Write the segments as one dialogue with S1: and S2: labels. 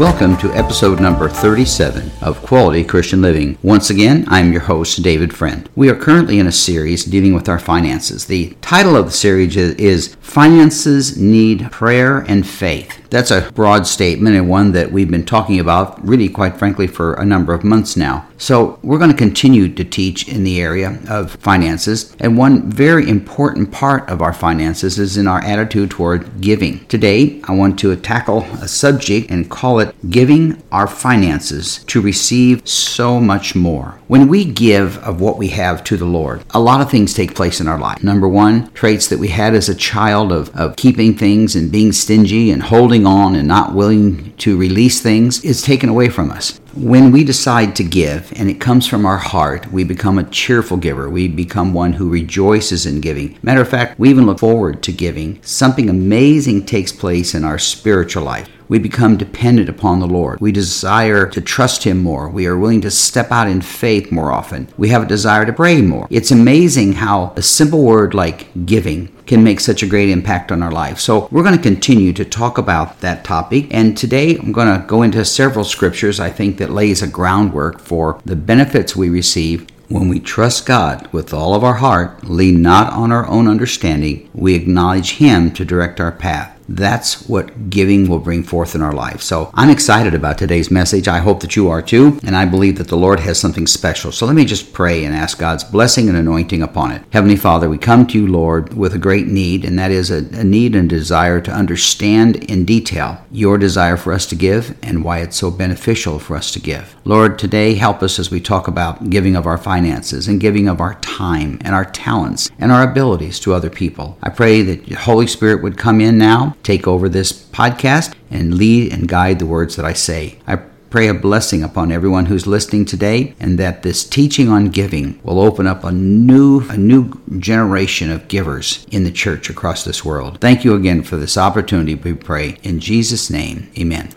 S1: Welcome to episode number 37 of Quality Christian Living. Once again, I'm your host, David Friend. We are currently in a series dealing with our finances. The title of the series is Finances Need Prayer and Faith. That's a broad statement and one that we've been talking about, really, quite frankly, for a number of months now. So, we're going to continue to teach in the area of finances. And one very important part of our finances is in our attitude toward giving. Today, I want to tackle a subject and call it Giving Our Finances to Receive So Much More. When we give of what we have to the Lord, a lot of things take place in our life. Number one, traits that we had as a child of, of keeping things and being stingy and holding on and not willing to release things is taken away from us. When we decide to give and it comes from our heart, we become a cheerful giver. We become one who rejoices in giving. Matter of fact, we even look forward to giving. Something amazing takes place in our spiritual life we become dependent upon the Lord. We desire to trust Him more. We are willing to step out in faith more often. We have a desire to pray more. It's amazing how a simple word like giving can make such a great impact on our life. So, we're going to continue to talk about that topic. And today I'm going to go into several scriptures I think that lays a groundwork for the benefits we receive when we trust God with all of our heart, lean not on our own understanding, we acknowledge Him to direct our path. That's what giving will bring forth in our life. So I'm excited about today's message. I hope that you are too. And I believe that the Lord has something special. So let me just pray and ask God's blessing and anointing upon it. Heavenly Father, we come to you, Lord, with a great need, and that is a, a need and desire to understand in detail your desire for us to give and why it's so beneficial for us to give. Lord, today help us as we talk about giving of our finances and giving of our time and our talents and our abilities to other people. I pray that the Holy Spirit would come in now take over this podcast and lead and guide the words that I say. I pray a blessing upon everyone who's listening today and that this teaching on giving will open up a new a new generation of givers in the church across this world. Thank you again for this opportunity we pray in Jesus name. Amen.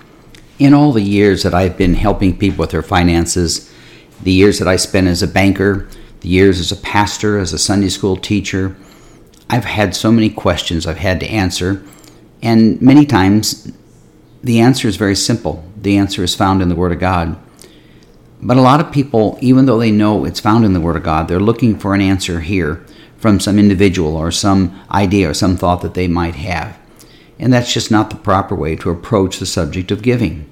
S1: In all the years that I've been helping people with their finances, the years that I spent as a banker, the years as a pastor, as a Sunday school teacher, I've had so many questions I've had to answer and many times, the answer is very simple. The answer is found in the Word of God. But a lot of people, even though they know it's found in the Word of God, they're looking for an answer here from some individual or some idea or some thought that they might have. And that's just not the proper way to approach the subject of giving.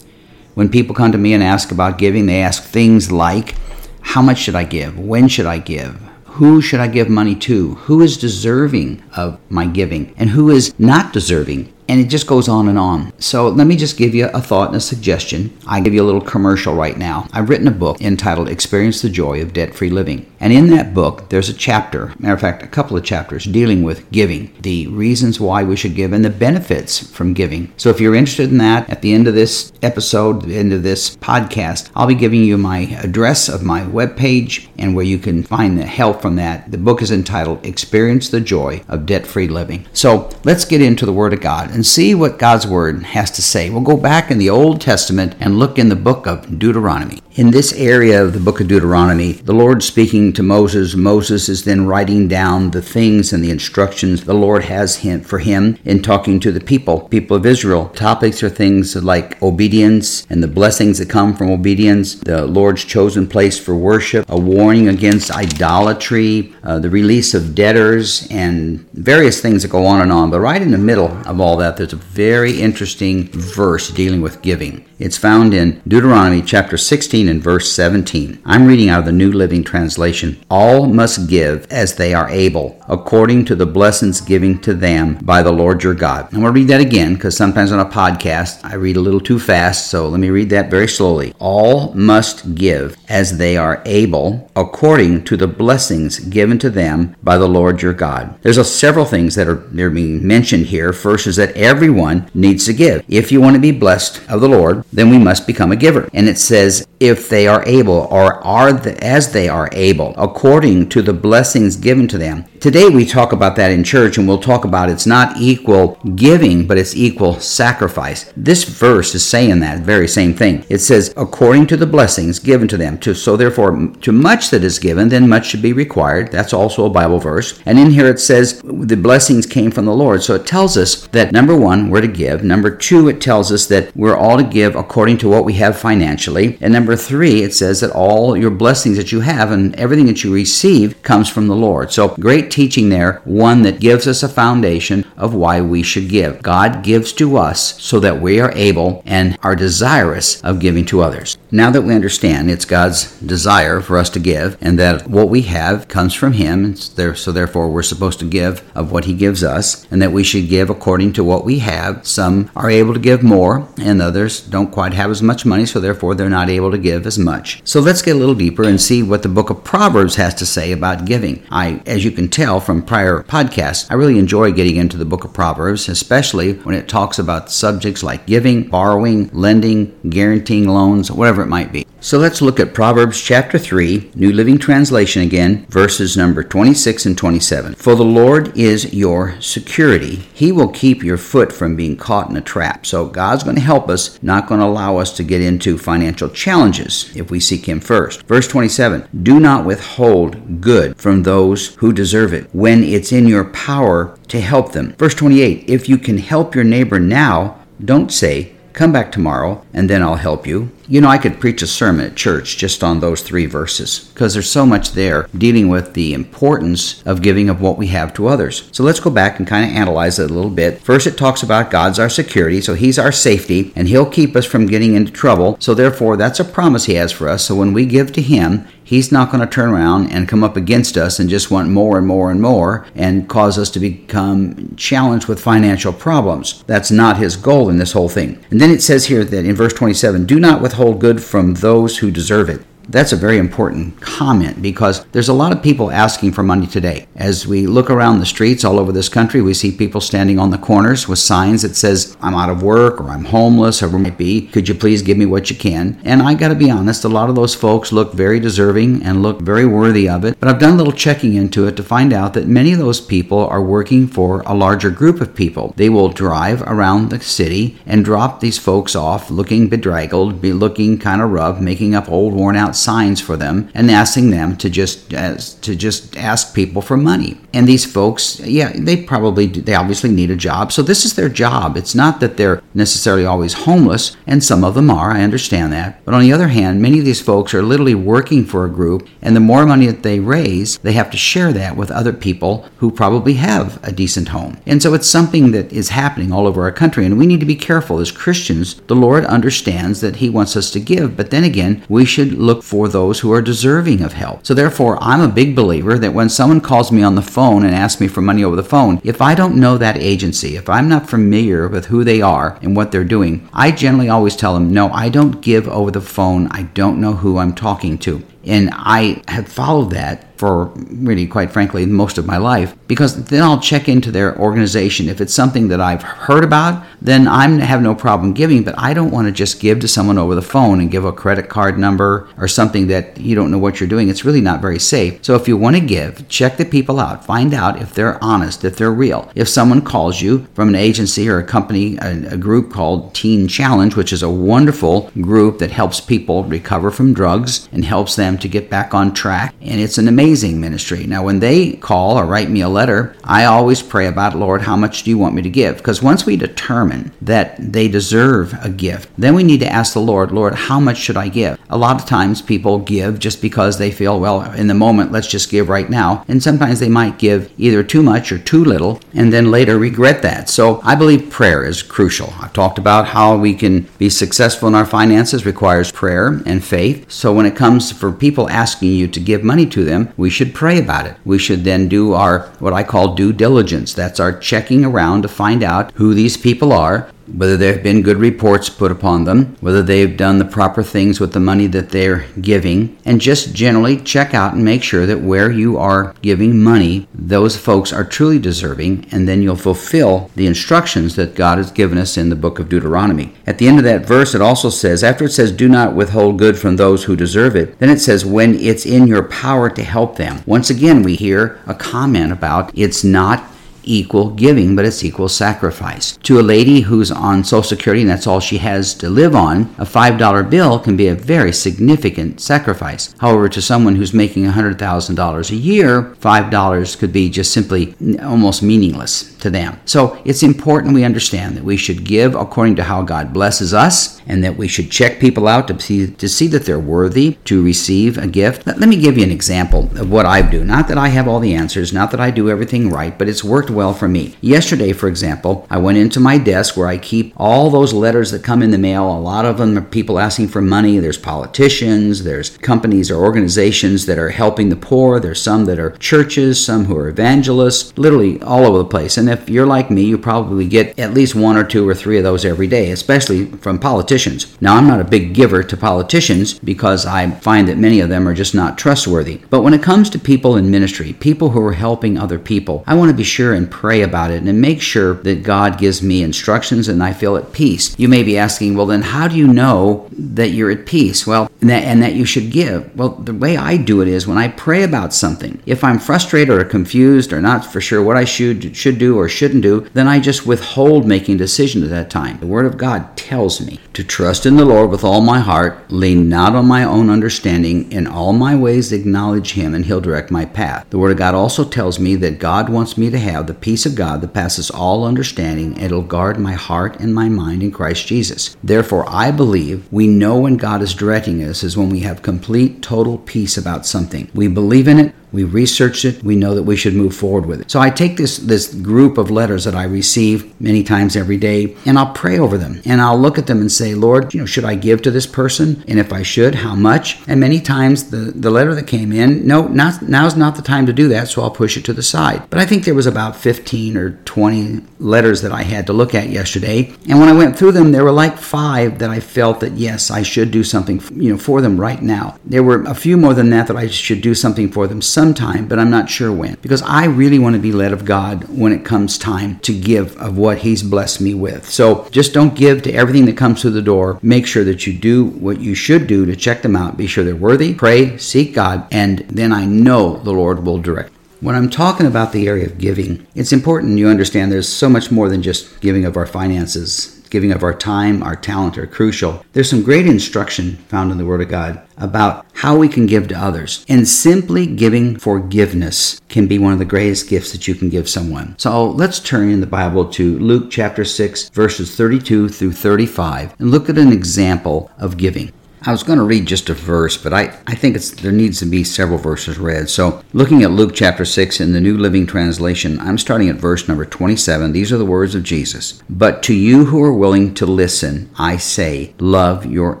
S1: When people come to me and ask about giving, they ask things like, How much should I give? When should I give? Who should I give money to? Who is deserving of my giving? And who is not deserving? And it just goes on and on. So let me just give you a thought and a suggestion. I give you a little commercial right now. I've written a book entitled Experience the Joy of Debt Free Living. And in that book, there's a chapter, matter of fact, a couple of chapters dealing with giving, the reasons why we should give, and the benefits from giving. So if you're interested in that, at the end of this episode, the end of this podcast, I'll be giving you my address of my webpage and where you can find the help from that. The book is entitled Experience the Joy of Debt Free Living. So let's get into the Word of God and see what God's Word has to say. We'll go back in the Old Testament and look in the book of Deuteronomy. In this area of the book of Deuteronomy, the Lord speaking to Moses, Moses is then writing down the things and the instructions the Lord has him, for him in talking to the people, people of Israel. Topics are things like obedience and the blessings that come from obedience, the Lord's chosen place for worship, a warning against idolatry, uh, the release of debtors, and various things that go on and on. But right in the middle of all that, there's a very interesting verse dealing with giving. It's found in Deuteronomy chapter 16 and verse 17. I'm reading out of the New Living Translation. All must give as they are able, according to the blessings given to them by the Lord your God. I'm going to read that again because sometimes on a podcast I read a little too fast, so let me read that very slowly. All must give as they are able, according to the blessings given to them by the Lord your God. There's a, several things that are, that are being mentioned here. First is that everyone needs to give. If you want to be blessed of the Lord, then we must become a giver. And it says, if they are able, or are the, as they are able, according to the blessings given to them. Today we talk about that in church and we'll talk about it's not equal giving, but it's equal sacrifice. This verse is saying that very same thing. It says, according to the blessings given to them. To, so therefore, to much that is given, then much should be required. That's also a Bible verse. And in here it says the blessings came from the Lord. So it tells us that number one, we're to give. Number two, it tells us that we're all to give according to what we have financially. And number three, it says that all your blessings that you have and everything that you receive comes from the Lord. So great teaching there. One that gives us a foundation of why we should give. God gives to us so that we are able and are desirous of giving to others. Now that we understand it's God's desire for us to give and that what we have comes from Him, so therefore we're supposed to give of what He gives us, and that we should give according to what we have. Some are able to give more, and others don't quite have as much money, so therefore they're not able to give as much. So let's get a little deeper and see what the book of Proverbs has to say about giving. I, as you can tell from prior podcasts, I really enjoy getting into the book of Proverbs, especially when it talks about subjects like giving, borrowing, lending, guaranteeing loans, whatever it might be. So let's look at Proverbs chapter 3, New Living Translation again, verses number 26 and 27. For the Lord is your security. He will keep your foot from being caught in a trap. So God's going to help us, not going to allow us to get into financial challenges if we seek Him first. Verse 27 Do not withhold good from those who deserve it when it's in your power to help them. Verse 28 If you can help your neighbor now, don't say, Come back tomorrow and then I'll help you. You know, I could preach a sermon at church just on those three verses because there's so much there dealing with the importance of giving of what we have to others. So let's go back and kind of analyze it a little bit. First, it talks about God's our security, so He's our safety, and He'll keep us from getting into trouble. So, therefore, that's a promise He has for us. So, when we give to Him, He's not going to turn around and come up against us and just want more and more and more and cause us to become challenged with financial problems. That's not His goal in this whole thing. And then it says here that in verse 27 do not withhold good from those who deserve it. That's a very important comment because there's a lot of people asking for money today. As we look around the streets all over this country, we see people standing on the corners with signs that says, I'm out of work or I'm homeless or whatever it might be. Could you please give me what you can? And I got to be honest, a lot of those folks look very deserving and look very worthy of it. But I've done a little checking into it to find out that many of those people are working for a larger group of people. They will drive around the city and drop these folks off looking bedraggled, be looking kind of rough, making up old worn out signs for them and asking them to just uh, to just ask people for money. And these folks, yeah, they probably they obviously need a job. So this is their job. It's not that they're necessarily always homeless, and some of them are. I understand that. But on the other hand, many of these folks are literally working for a group, and the more money that they raise, they have to share that with other people who probably have a decent home. And so it's something that is happening all over our country, and we need to be careful as Christians. The Lord understands that He wants us to give, but then again, we should look for those who are deserving of help. So therefore, I'm a big believer that when someone calls me on the phone and asks me for money over the phone, if I don't know that agency, if I'm not familiar with who they are and what they're doing, I generally always tell them, no, I don't give over the phone. I don't know who I'm talking to. And I have followed that for really, quite frankly, most of my life because then I'll check into their organization. If it's something that I've heard about, then I have no problem giving, but I don't want to just give to someone over the phone and give a credit card number or something that you don't know what you're doing. It's really not very safe. So if you want to give, check the people out. Find out if they're honest, if they're real. If someone calls you from an agency or a company, a, a group called Teen Challenge, which is a wonderful group that helps people recover from drugs and helps them to get back on track, and it's an amazing amazing ministry. Now, when they call or write me a letter, I always pray about, Lord, how much do you want me to give? Because once we determine that they deserve a gift, then we need to ask the Lord, Lord, how much should I give? A lot of times people give just because they feel, well, in the moment, let's just give right now. And sometimes they might give either too much or too little and then later regret that. So I believe prayer is crucial. I've talked about how we can be successful in our finances requires prayer and faith. So when it comes for people asking you to give money to them, we should pray about it. We should then do our, what I call due diligence. That's our checking around to find out who these people are, whether there have been good reports put upon them, whether they've done the proper things with the money that they're giving, and just generally check out and make sure that where you are giving money, those folks are truly deserving, and then you'll fulfill the instructions that God has given us in the book of Deuteronomy. At the end of that verse, it also says, after it says, Do not withhold good from those who deserve it, then it says, When it's in your power to help them. Once again, we hear a comment about it's not equal giving, but it's equal sacrifice. To a lady who's on Social Security and that's all she has to live on, a $5 bill can be a very significant sacrifice. However, to someone who's making $100,000 a year, $5 could be just simply almost meaningless to them. So it's important we understand that we should give according to how God blesses us and that we should check people out to see, to see that they're worthy to receive a gift. Let, let me give you an example of what I do. Not that I have all the answers, not that I do everything right, but it's worked well for me. Yesterday, for example, I went into my desk where I keep all those letters that come in the mail. A lot of them are people asking for money. There's politicians, there's companies or organizations that are helping the poor, there's some that are churches, some who are evangelists, literally all over the place. And if you're like me, you probably get at least one or two or three of those every day, especially from politicians. Now, I'm not a big giver to politicians because I find that many of them are just not trustworthy. But when it comes to people in ministry, people who are helping other people, I want to be sure and pray about it and make sure that God gives me instructions and I feel at peace. You may be asking, well, then how do you know that you're at peace? Well, and that, and that you should give. Well, the way I do it is when I pray about something, if I'm frustrated or confused or not for sure what I should should do or shouldn't do, then I just withhold making a decision at that time. The Word of God tells me to trust in the Lord with all my heart, lean not on my own understanding, in all my ways acknowledge Him, and He'll direct my path. The Word of God also tells me that God wants me to have the peace of God that passes all understanding, and it'll guard my heart and my mind in Christ Jesus. Therefore, I believe we know when God is directing us is when we have complete, total peace about something. We believe in it, we researched it. We know that we should move forward with it. So I take this this group of letters that I receive many times every day, and I'll pray over them, and I'll look at them and say, Lord, you know, should I give to this person? And if I should, how much? And many times the the letter that came in, no, not now's not the time to do that, so I'll push it to the side. But I think there was about 15 or 20 letters that I had to look at yesterday, and when I went through them, there were like five that I felt that yes, I should do something, you know, for them right now. There were a few more than that that I should do something for them. Some sometime, but I'm not sure when. Because I really want to be led of God when it comes time to give of what He's blessed me with. So just don't give to everything that comes through the door. Make sure that you do what you should do to check them out. Be sure they're worthy. Pray, seek God, and then I know the Lord will direct. When I'm talking about the area of giving, it's important you understand there's so much more than just giving of our finances giving of our time, our talent are crucial. There's some great instruction found in the Word of God about how we can give to others. And simply giving forgiveness can be one of the greatest gifts that you can give someone. So let's turn in the Bible to Luke chapter 6, verses 32 through 35, and look at an example of giving. I was going to read just a verse, but I, I think it's there needs to be several verses read. So, looking at Luke chapter 6 in the New Living Translation, I'm starting at verse number 27. These are the words of Jesus. But to you who are willing to listen, I say, love your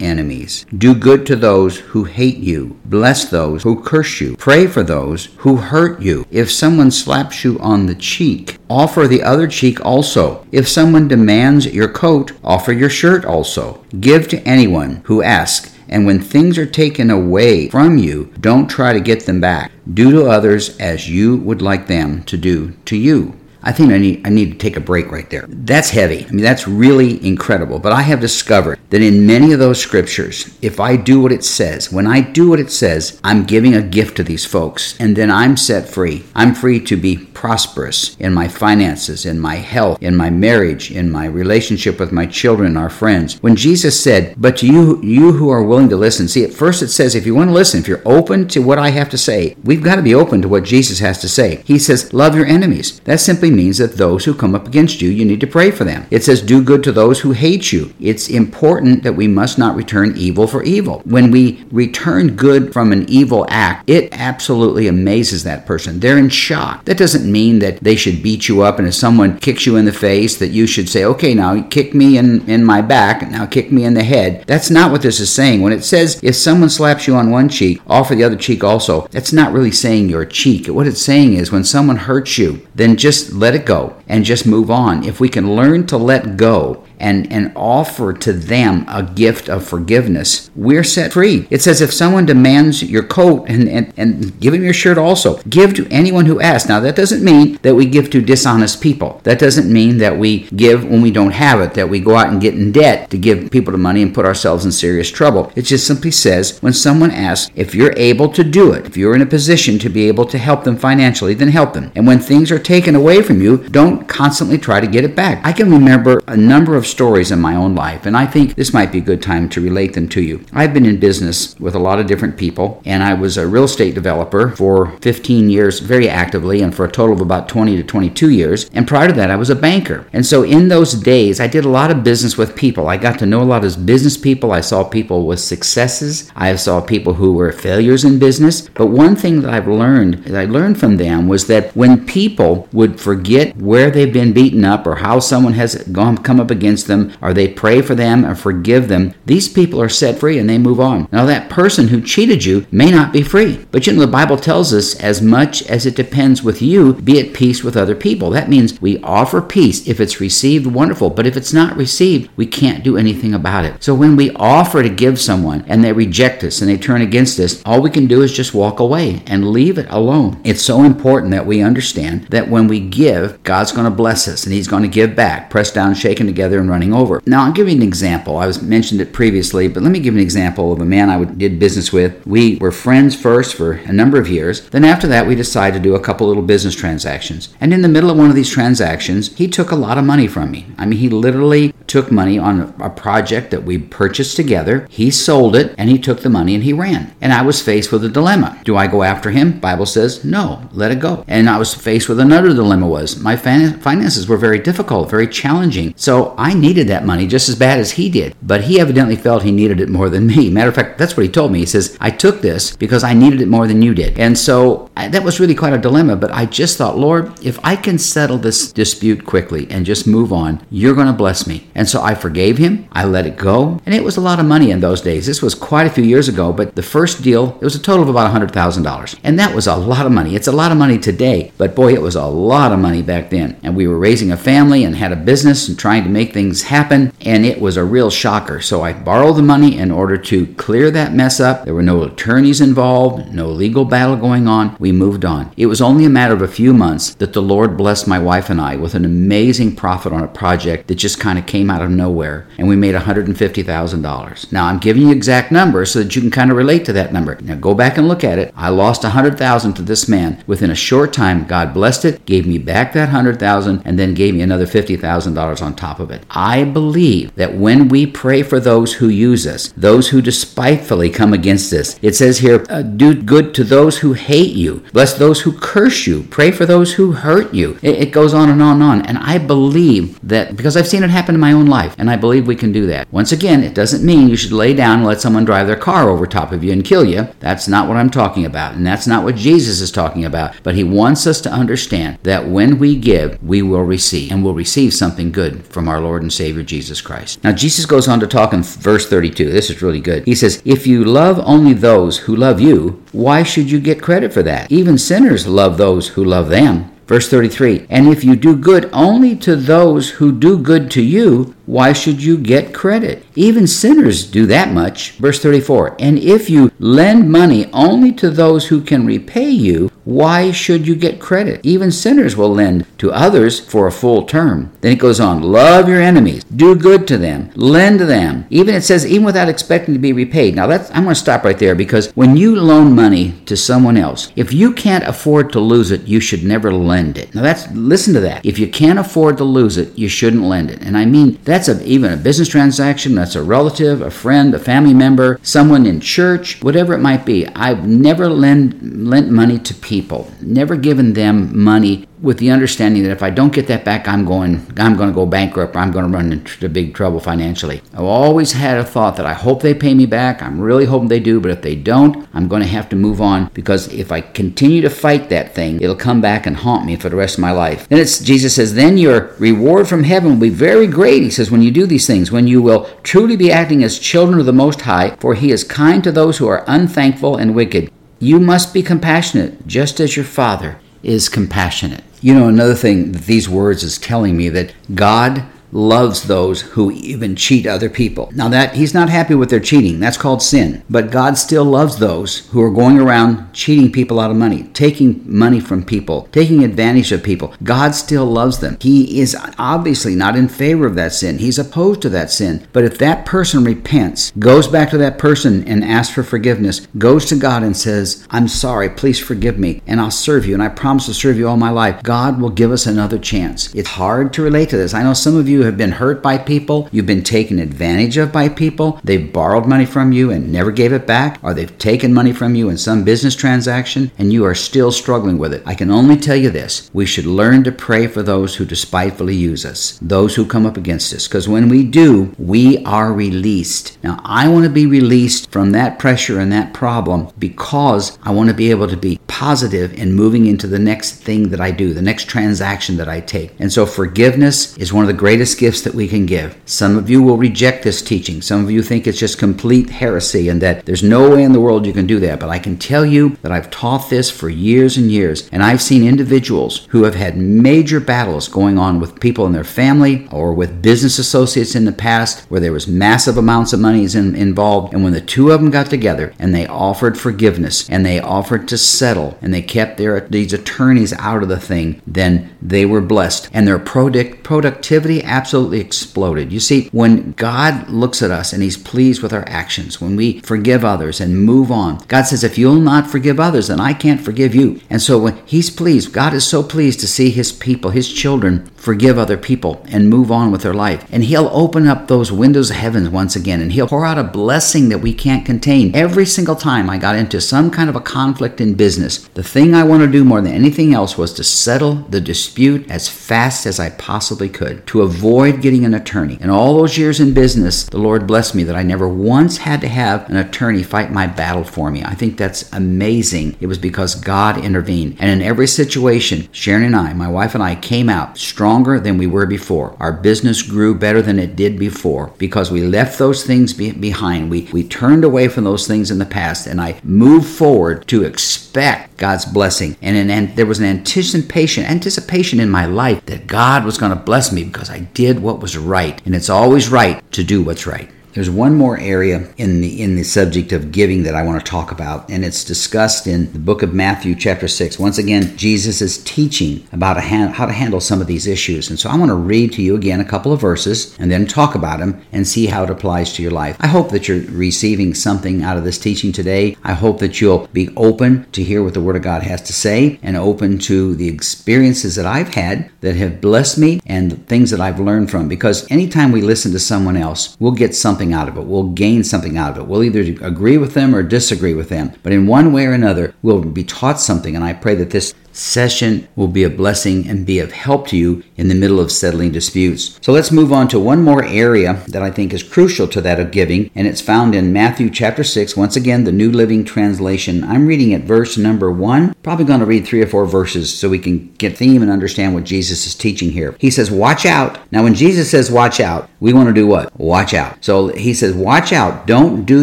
S1: enemies. Do good to those who hate you. Bless those who curse you. Pray for those who hurt you. If someone slaps you on the cheek, offer the other cheek also. If someone demands your coat, offer your shirt also. Give to anyone who asks and when things are taken away from you, don't try to get them back. Do to others as you would like them to do to you. I think I need I need to take a break right there. That's heavy. I mean that's really incredible. But I have discovered that in many of those scriptures, if I do what it says, when I do what it says, I'm giving a gift to these folks and then I'm set free. I'm free to be prosperous in my finances, in my health, in my marriage, in my relationship with my children, our friends. When Jesus said, "But you you who are willing to listen." See, at first it says if you want to listen, if you're open to what I have to say, we've got to be open to what Jesus has to say. He says, "Love your enemies." That simply simply means that those who come up against you, you need to pray for them. It says, do good to those who hate you. It's important that we must not return evil for evil. When we return good from an evil act, it absolutely amazes that person. They're in shock. That doesn't mean that they should beat you up, and if someone kicks you in the face, that you should say, okay, now kick me in, in my back, now kick me in the head. That's not what this is saying. When it says, if someone slaps you on one cheek, offer the other cheek also, that's not really saying your cheek. What it's saying is when someone hurts you, then just let it go and just move on. If we can learn to let go and, and offer to them a gift of forgiveness, we're set free. It says if someone demands your coat and, and, and give him your shirt also, give to anyone who asks. Now, that doesn't mean that we give to dishonest people. That doesn't mean that we give when we don't have it, that we go out and get in debt to give people the money and put ourselves in serious trouble. It just simply says when someone asks, if you're able to do it, if you're in a position to be able to help them financially, then help them. And when things are taken away from you, don't constantly try to get it back. I can remember a number of stories in my own life, and I think this might be a good time to relate them to you. I've been in business with a lot of different people, and I was a real estate developer for 15 years very actively, and for a total of about 20 to 22 years. And prior to that, I was a banker. And so in those days, I did a lot of business with people. I got to know a lot of business people. I saw people with successes. I saw people who were failures in business. But one thing that I've learned, that I learned from them, was that when people would forget where they've been beaten up or how someone has gone come up against them, or they pray for them or forgive them, these people are set free and they move on. Now that person who cheated you may not be free. But you know the Bible tells us as much as it depends with you, be at peace with other people. That means we offer peace. If it's received, wonderful. But if it's not received, we can't do anything about it. So when we offer to give someone and they reject us and they turn against us, all we can do is just walk away and leave it alone. It's so important that we understand that when we give, God's going to bless us and He's going to give back, pressed down, shaken together, and running over. Now, I'll give you an example. I was mentioned it previously, but let me give an example of a man I did business with. We were friends first for a number of years. Then after that, we decided to do a couple little business transactions. And in the middle of one of these transactions, he took a lot of money from me. I mean, he literally took money on a project that we purchased together. He sold it and he took the money and he ran. And I was faced with a dilemma. Do I go after him? Bible says no, let it go. And I was faced with another dilemma was my finances were very difficult, very challenging. So I needed that money just as bad as he did. But he evidently felt he needed it more than me. Matter of fact, that's what he told me. He says, I took this because I needed it more than you did. And so I, that was really quite a dilemma. But I just thought, Lord, if I can settle this dispute quickly and just move on, you're going to bless me. And so I forgave him. I let it go. And it was a lot of money in those days. This was quite a few years ago, but the first deal, it was a total of about $100,000. And that was a lot of money. It's a lot of money today, but boy, it was a lot of money back then. And we were raising a family and had a business and trying to make things happen. And it was a real shocker. So I borrowed the money in order to clear that mess up. There were no attorneys involved, no legal battle going on. We moved on. It was only a matter of a few months that the Lord blessed my wife and I with an amazing profit on a project that just kind of came out of nowhere, and we made $150,000. Now, I'm giving you exact numbers so that you can kind of relate to that number. Now, go back and look at it. I lost 100,000 to this man. Within a short time, God blessed it, gave me back that 100,000, and then gave me another $50,000 on top of it. I believe that when we pray for those who use us, those who despitefully come against us, it says here, uh, do good to those who hate you, bless those who curse you, pray for those who hurt you. It, it goes on and on and on. And I believe that because I've seen it happen in my own life, and I believe we can do that. Once again, it doesn't mean you should lay down and let someone drive their car over top of you and kill you. That's not what I'm talking about, and that's not what Jesus is talking about. But he wants us to understand that when we give, we will receive, and we'll receive something good from our Lord and Savior Jesus Christ. Now, Jesus goes on to talk in verse 32. This is really good. He says, If you love only those who love you, why should you get credit for that? Even sinners love those who love them. Verse 33 And if you do good only to those who do good to you, why should you get credit? Even sinners do that much. Verse 34 And if you lend money only to those who can repay you, why should you get credit? Even sinners will lend to others for a full term. Then it goes on Love your enemies, do good to them, lend to them. Even it says, even without expecting to be repaid. Now, that's, I'm going to stop right there because when you loan money to someone else, if you can't afford to lose it, you should never lend it. Now, that's listen to that. If you can't afford to lose it, you shouldn't lend it. And I mean, that's a, even a business transaction, that's a relative, a friend, a family member, someone in church, whatever it might be. I've never lend, lent money to people, never given them money with the understanding that if I don't get that back, I'm going, I'm going to go bankrupt. Or I'm going to run into big trouble financially. I've always had a thought that I hope they pay me back. I'm really hoping they do, but if they don't, I'm going to have to move on because if I continue to fight that thing, it'll come back and haunt me for the rest of my life. Then it's Jesus says, then your reward from heaven will be very great. He says, when you do these things, when you will truly be acting as children of the Most High, for He is kind to those who are unthankful and wicked. You must be compassionate, just as your Father is compassionate. You know, another thing that these words is telling me that God loves those who even cheat other people. Now that he's not happy with their cheating, that's called sin. But God still loves those who are going around cheating people out of money, taking money from people, taking advantage of people. God still loves them. He is obviously not in favor of that sin. He's opposed to that sin. But if that person repents, goes back to that person and asks for forgiveness, goes to God and says, "I'm sorry, please forgive me, and I'll serve you, and I promise to serve you all my life." God will give us another chance. It's hard to relate to this. I know some of you have been hurt by people, you've been taken advantage of by people, they've borrowed money from you and never gave it back, or they've taken money from you in some business transaction and you are still struggling with it. I can only tell you this we should learn to pray for those who despitefully use us, those who come up against us, because when we do, we are released. Now, I want to be released from that pressure and that problem because I want to be able to be positive in moving into the next thing that I do, the next transaction that I take. And so forgiveness is one of the greatest gifts that we can give. Some of you will reject this teaching. Some of you think it's just complete heresy and that there's no way in the world you can do that. But I can tell you that I've taught this for years and years, and I've seen individuals who have had major battles going on with people in their family or with business associates in the past where there was massive amounts of money in, involved. And when the two of them got together and they offered forgiveness and they offered to settle and they kept their these attorneys out of the thing, then they were blessed and their product productivity absolutely exploded. You see, when God looks at us and he's pleased with our actions, when we forgive others and move on, God says, if you'll not forgive others, then I can't forgive you. And so when he's pleased, God is so pleased to see his people, his children, forgive other people and move on with their life. And he'll open up those windows of heaven once again and he'll pour out a blessing that we can't contain. Every single time I got into some kind of a conflict in business, the thing I want to do more than anything else was to settle the dispute as fast as I possibly could, to avoid getting an attorney. And all those years in business, the Lord blessed me that I never once had to have an attorney fight my battle for me. I think that's amazing. It was because God intervened. And in every situation, Sharon and I, my wife and I, came out stronger than we were before. Our business grew better than it did before because we left those things be- behind. We, we turned away from those things in the past, and I moved forward to expect God's blessing. And, in, and there was an anticipation, anticipation in my life that God was going to bless me because I did what was right. And it's always right to do what's right. There's one more area in the in the subject of giving that I want to talk about, and it's discussed in the book of Matthew, chapter six. Once again, Jesus is teaching about how to handle some of these issues, and so I want to read to you again a couple of verses and then talk about them and see how it applies to your life. I hope that you're receiving something out of this teaching today. I hope that you'll be open to hear what the Word of God has to say and open to the experiences that I've had that have blessed me and the things that I've learned from. Because anytime we listen to someone else, we'll get something something out of it. We'll gain something out of it. We'll either agree with them or disagree with them. But in one way or another, we'll be taught something. And I pray that this session will be a blessing and be of help to you in the middle of settling disputes. So let's move on to one more area that I think is crucial to that of giving, and it's found in Matthew chapter 6. Once again, the New Living Translation. I'm reading at verse number 1. Probably going to read three or four verses so we can get theme and understand what Jesus is teaching here. He says, Watch out. Now, when Jesus says watch out, we want to do what? Watch out. So he says, Watch out. Don't do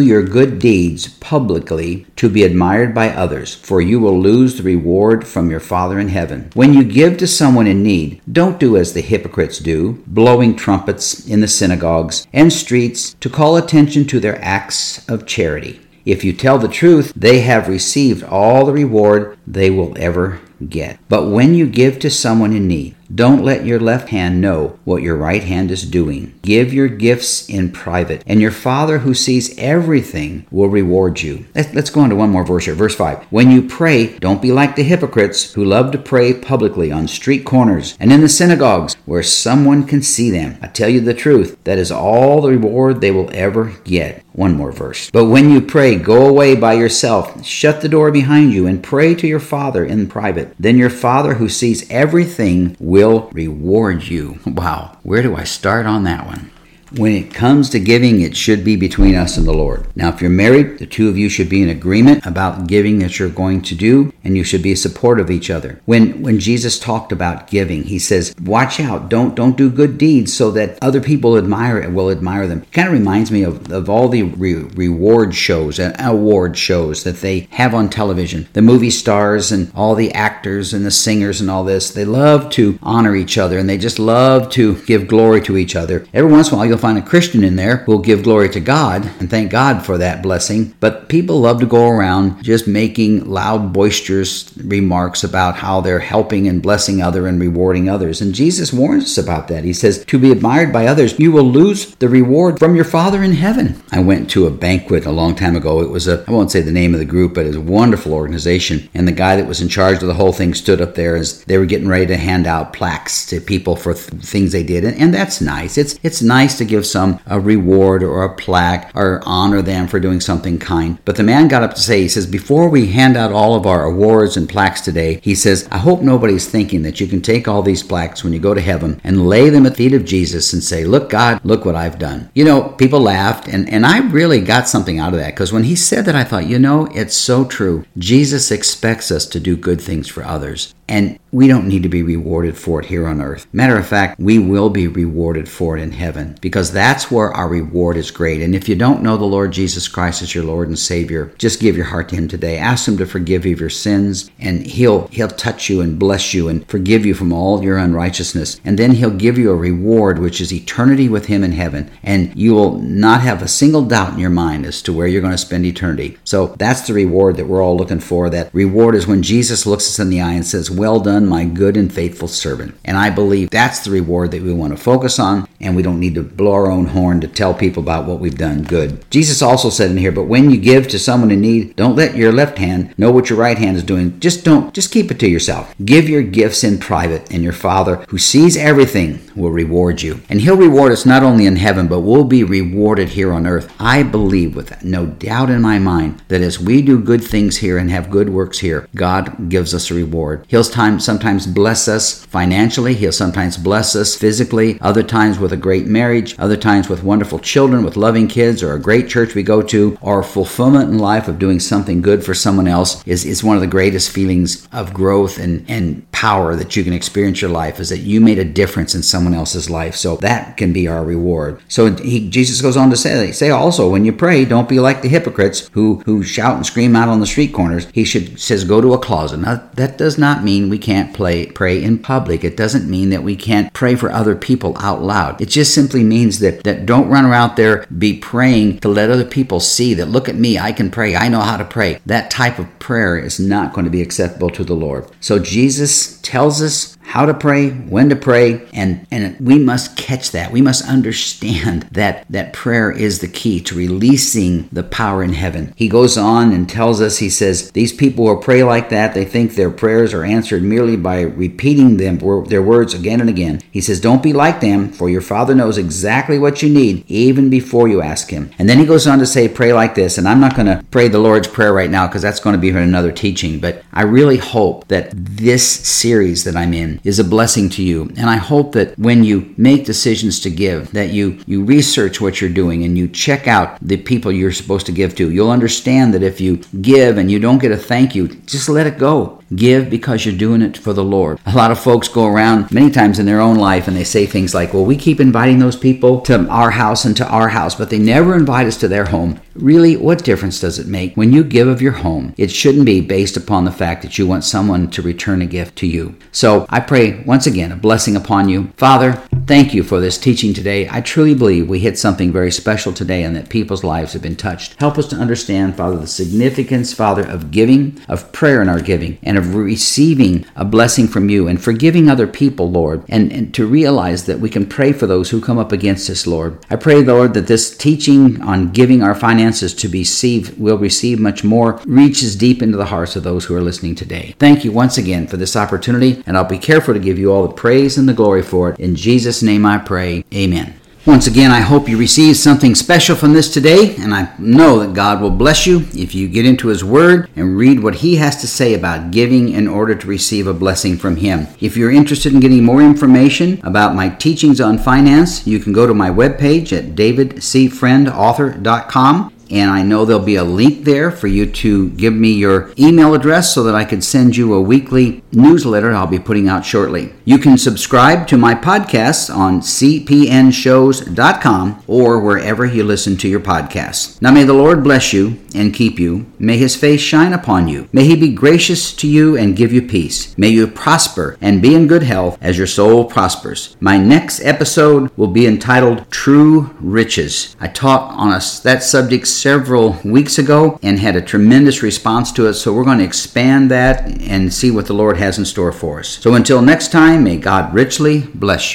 S1: your good deeds publicly to be admired by others, for you will lose the reward from your Father in heaven. When you give to someone in need, don't do as the hypocrites do, blowing trumpets in the synagogues and streets to call attention to their acts of charity. If you tell the truth, they have received all the reward they will ever get. But when you give to someone in need, don't let your left hand know what your right hand is doing. Give your gifts in private, and your Father who sees everything will reward you. Let's go on to one more verse here. Verse 5. When you pray, don't be like the hypocrites who love to pray publicly on street corners and in the synagogues where someone can see them. I tell you the truth, that is all the reward they will ever get. One more verse. But when you pray, go away by yourself, shut the door behind you, and pray to your Father in private. Then your Father who sees everything will reward you. Wow, where do I start on that one? When it comes to giving, it should be between us and the Lord. Now, if you're married, the two of you should be in agreement about giving that you're going to do and you should be a support of each other. When when Jesus talked about giving, he says, "Watch out! Don't don't do good deeds so that other people admire it will admire them." Kind of reminds me of, of all the re- reward shows and award shows that they have on television. The movie stars and all the actors and the singers and all this, they love to honor each other and they just love to give glory to each other. Every once in a while, you'll find a Christian in there who will give glory to God and thank God for that blessing. But people love to go around just making loud, boisterous remarks about how they're helping and blessing other and rewarding others. And Jesus warns us about that. He says, To be admired by others, you will lose the reward from your Father in heaven. I went to a banquet a long time ago. It was a, I won't say the name of the group, but it was a wonderful organization. And the guy that was in charge of the whole thing stood up there as they were getting ready to hand out plaques to people for th- things they did. And, and that's nice. It's, it's nice to give some a reward or a plaque or honor them for doing something kind. But the man got up to say, he says, before we hand out all of our awards and plaques today, he says, I hope nobody's thinking that you can take all these plaques when you go to heaven and lay them at the feet of Jesus and say, Look, God, look what I've done. You know, people laughed, and, and I really got something out of that because when he said that, I thought, you know, it's so true. Jesus expects us to do good things for others. And we don't need to be rewarded for it here on earth. Matter of fact, we will be rewarded for it in heaven because that's where our reward is great. And if you don't know the Lord Jesus Christ as your Lord and Savior, just give your heart to him today. Ask him to forgive you of your sins and he'll he'll touch you and bless you and forgive you from all your unrighteousness. And then he'll give you a reward which is eternity with him in heaven. And you will not have a single doubt in your mind as to where you're going to spend eternity. So that's the reward that we're all looking for. That reward is when Jesus looks us in the eye and says, well done, my good and faithful servant. And I believe that's the reward that we want to focus on, and we don't need to blow our own horn to tell people about what we've done good. Jesus also said in here, but when you give to someone in need, don't let your left hand know what your right hand is doing. Just don't, just keep it to yourself. Give your gifts in private, and your Father, who sees everything, will reward you. And He'll reward us not only in heaven, but we'll be rewarded here on earth. I believe with no doubt in my mind that as we do good things here and have good works here, God gives us a reward. He'll sometimes bless us financially. He'll sometimes bless us physically. Other times with a great marriage. Other times with wonderful children, with loving kids, or a great church we go to. Or fulfillment in life of doing something good for someone else is, is one of the greatest feelings of growth and, and power that you can experience your life is that you made a difference in someone else's life. So that can be our reward. So he, Jesus goes on to say, say also, when you pray, don't be like the hypocrites who, who shout and scream out on the street corners. He should says go to a closet. Now that does not mean we can't play, pray in public. It doesn't mean that we can't pray for other people out loud. It just simply means that, that don't run around there be praying to let other people see that look at me, I can pray, I know how to pray. That type of prayer is not going to be acceptable to the Lord. So Jesus tells us how to pray, when to pray, and, and we must catch that. We must understand that, that prayer is the key to releasing the power in heaven. He goes on and tells us, he says, these people who pray like that, they think their prayers are answered merely by repeating them their words again and again. He says, Don't be like them, for your Father knows exactly what you need even before you ask Him. And then he goes on to say, Pray like this. And I'm not going to pray the Lord's Prayer right now because that's going to be another teaching, but I really hope that this series that I'm in is a blessing to you. And I hope that when you make decisions to give, that you, you research what you're doing and you check out the people you're supposed to give to. You'll understand that if you give and you don't get a thank you, just let it go. Give because you're doing it for the Lord. A lot of folks go around many times in their own life and they say things like, Well, we keep inviting those people to our house and to our house, but they never invite us to their home. Really, what difference does it make? When you give of your home, it shouldn't be based upon the fact that you want someone to return a gift to you. So I pray once again a blessing upon you. Father, thank you for this teaching today. I truly believe we hit something very special today and that people's lives have been touched. Help us to understand, Father, the significance, Father, of giving, of prayer in our giving, and of receiving a blessing from you and forgiving other people, Lord, and, and to realize that we can pray for those who come up against us, Lord. I pray, Lord, that this teaching on giving our finances to be received will receive much more reaches deep into the hearts of those who are listening today. Thank you once again for this opportunity, and I'll be careful to give you all the praise and the glory for it. In Jesus' name I pray. Amen. Once again, I hope you received something special from this today, and I know that God will bless you if you get into His Word and read what He has to say about giving in order to receive a blessing from Him. If you're interested in getting more information about my teachings on finance, you can go to my webpage at davidcfriendauthor.com and I know there'll be a link there for you to give me your email address so that I can send you a weekly newsletter I'll be putting out shortly. You can subscribe to my podcasts on cpnshows.com or wherever you listen to your podcasts. Now may the Lord bless you and keep you. May his face shine upon you. May he be gracious to you and give you peace. May you prosper and be in good health as your soul prospers. My next episode will be entitled True Riches. I taught on a, that subject several weeks ago and had a tremendous response to it, so we're going to expand that and see what the Lord has in store for us. So until next time, may God richly bless you.